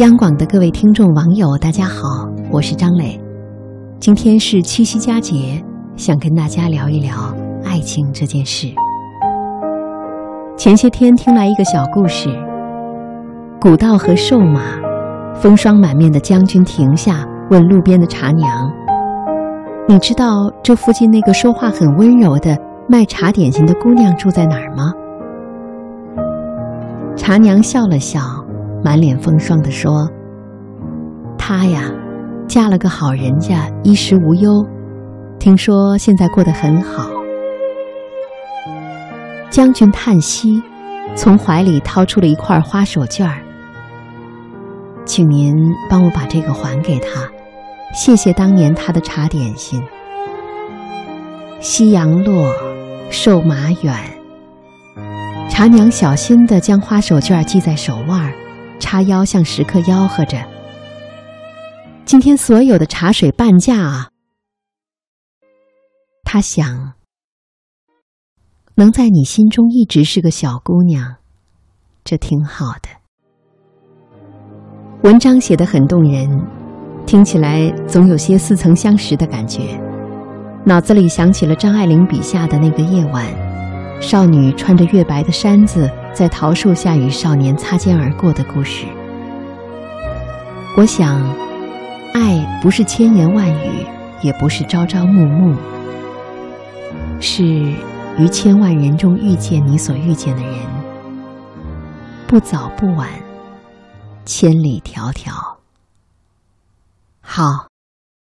央广的各位听众网友，大家好，我是张磊。今天是七夕佳节，想跟大家聊一聊爱情这件事。前些天听来一个小故事：古道和瘦马，风霜满面的将军停下，问路边的茶娘：“你知道这附近那个说话很温柔的卖茶点心的姑娘住在哪儿吗？”茶娘笑了笑。满脸风霜地说：“她呀，嫁了个好人家，衣食无忧，听说现在过得很好。”将军叹息，从怀里掏出了一块花手绢儿，请您帮我把这个还给他，谢谢当年他的茶点心。夕阳落，瘦马远。茶娘小心地将花手绢系在手腕儿。叉腰向食客吆喝着：“今天所有的茶水半价啊！”他想，能在你心中一直是个小姑娘，这挺好的。文章写得很动人，听起来总有些似曾相识的感觉，脑子里想起了张爱玲笔下的那个夜晚，少女穿着月白的衫子。在桃树下与少年擦肩而过的故事，我想，爱不是千言万语，也不是朝朝暮暮，是于千万人中遇见你所遇见的人，不早不晚，千里迢迢。好，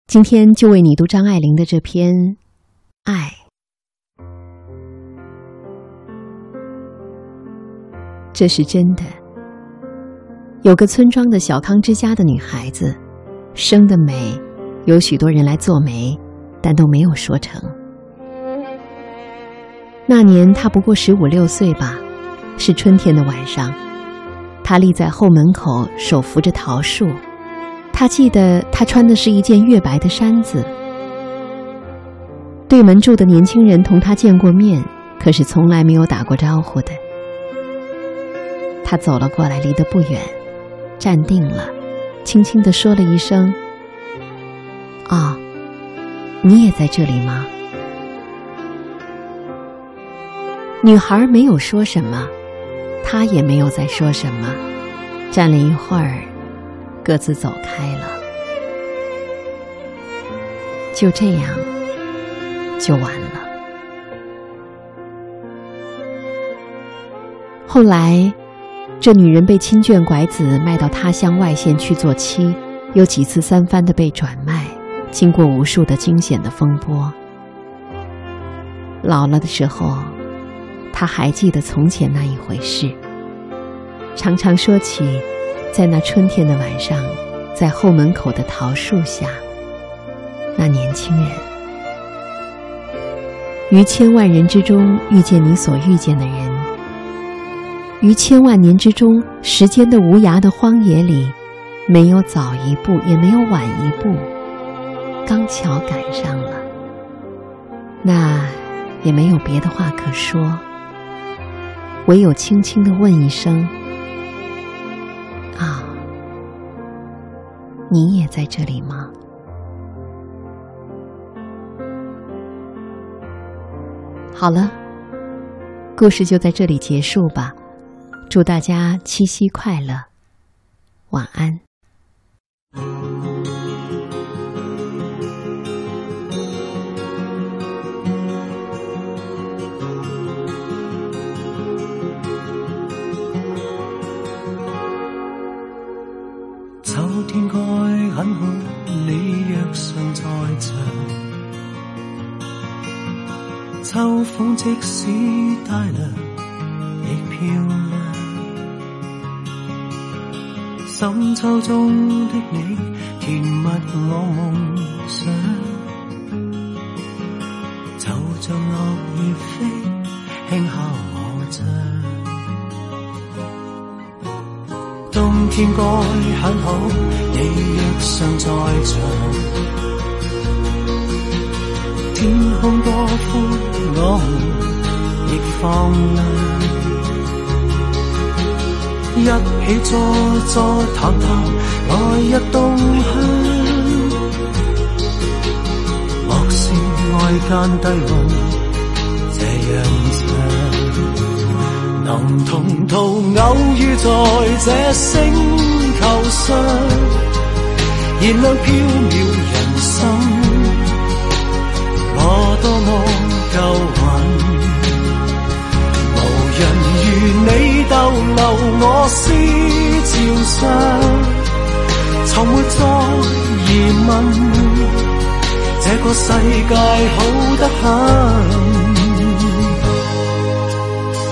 今天就为你读张爱玲的这篇《爱》。这是真的。有个村庄的小康之家的女孩子，生得美，有许多人来做媒，但都没有说成。那年她不过十五六岁吧，是春天的晚上，她立在后门口，手扶着桃树。她记得她穿的是一件月白的衫子。对门住的年轻人同她见过面，可是从来没有打过招呼的。他走了过来，离得不远，站定了，轻轻地说了一声：“啊，你也在这里吗？”女孩没有说什么，他也没有再说什么，站了一会儿，各自走开了。就这样，就完了。后来。这女人被亲眷拐子卖到他乡外县去做妻，又几次三番的被转卖，经过无数的惊险的风波。老了的时候，他还记得从前那一回事，常常说起，在那春天的晚上，在后门口的桃树下，那年轻人，于千万人之中遇见你所遇见的人。于千万年之中，时间的无涯的荒野里，没有早一步，也没有晚一步，刚巧赶上了。那也没有别的话可说，唯有轻轻的问一声：“啊，你也在这里吗？”好了，故事就在这里结束吧。祝大家七夕快乐，晚安。秋天该很好，你若尚在场，秋风即使带凉，亦漂亮。深秋中的你，甜蜜我梦想，就像落叶飞，轻敲我窗。冬天该很好，你若尚在场，天空多宽，我们亦放亮。一起坐坐谈谈来日动向。莫是外间低温这样长，能同途偶遇在这星球上，燃亮飘渺人生。我多么从没再疑问，这个世界好得很。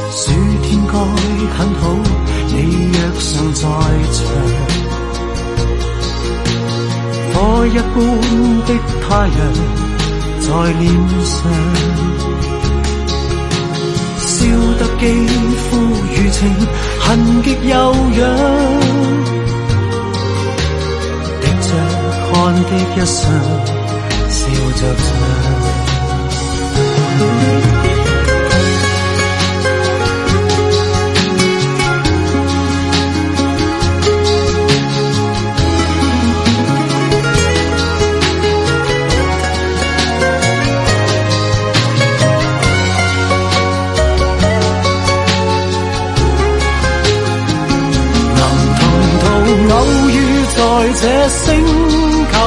暑天该很好，你若尚在场，火一般的太阳。在脸上，烧得肌肤如情，痕极悠扬，汗的一双，笑着唱。这星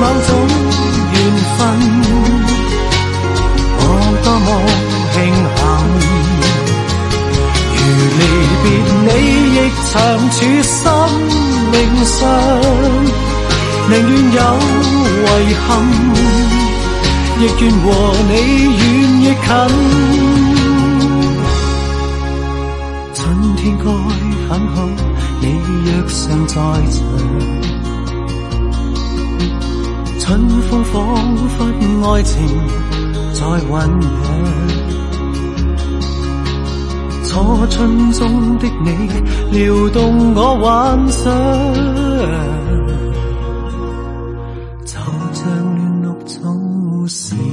某种缘分。我多么庆幸，如离别你亦长处心灵上，宁愿有遗憾，亦愿和你远亦近。春天该很好，你若尚在场，仿佛爱情在酝酿。初春中的你，撩动我幻想，就像嫩绿草时春。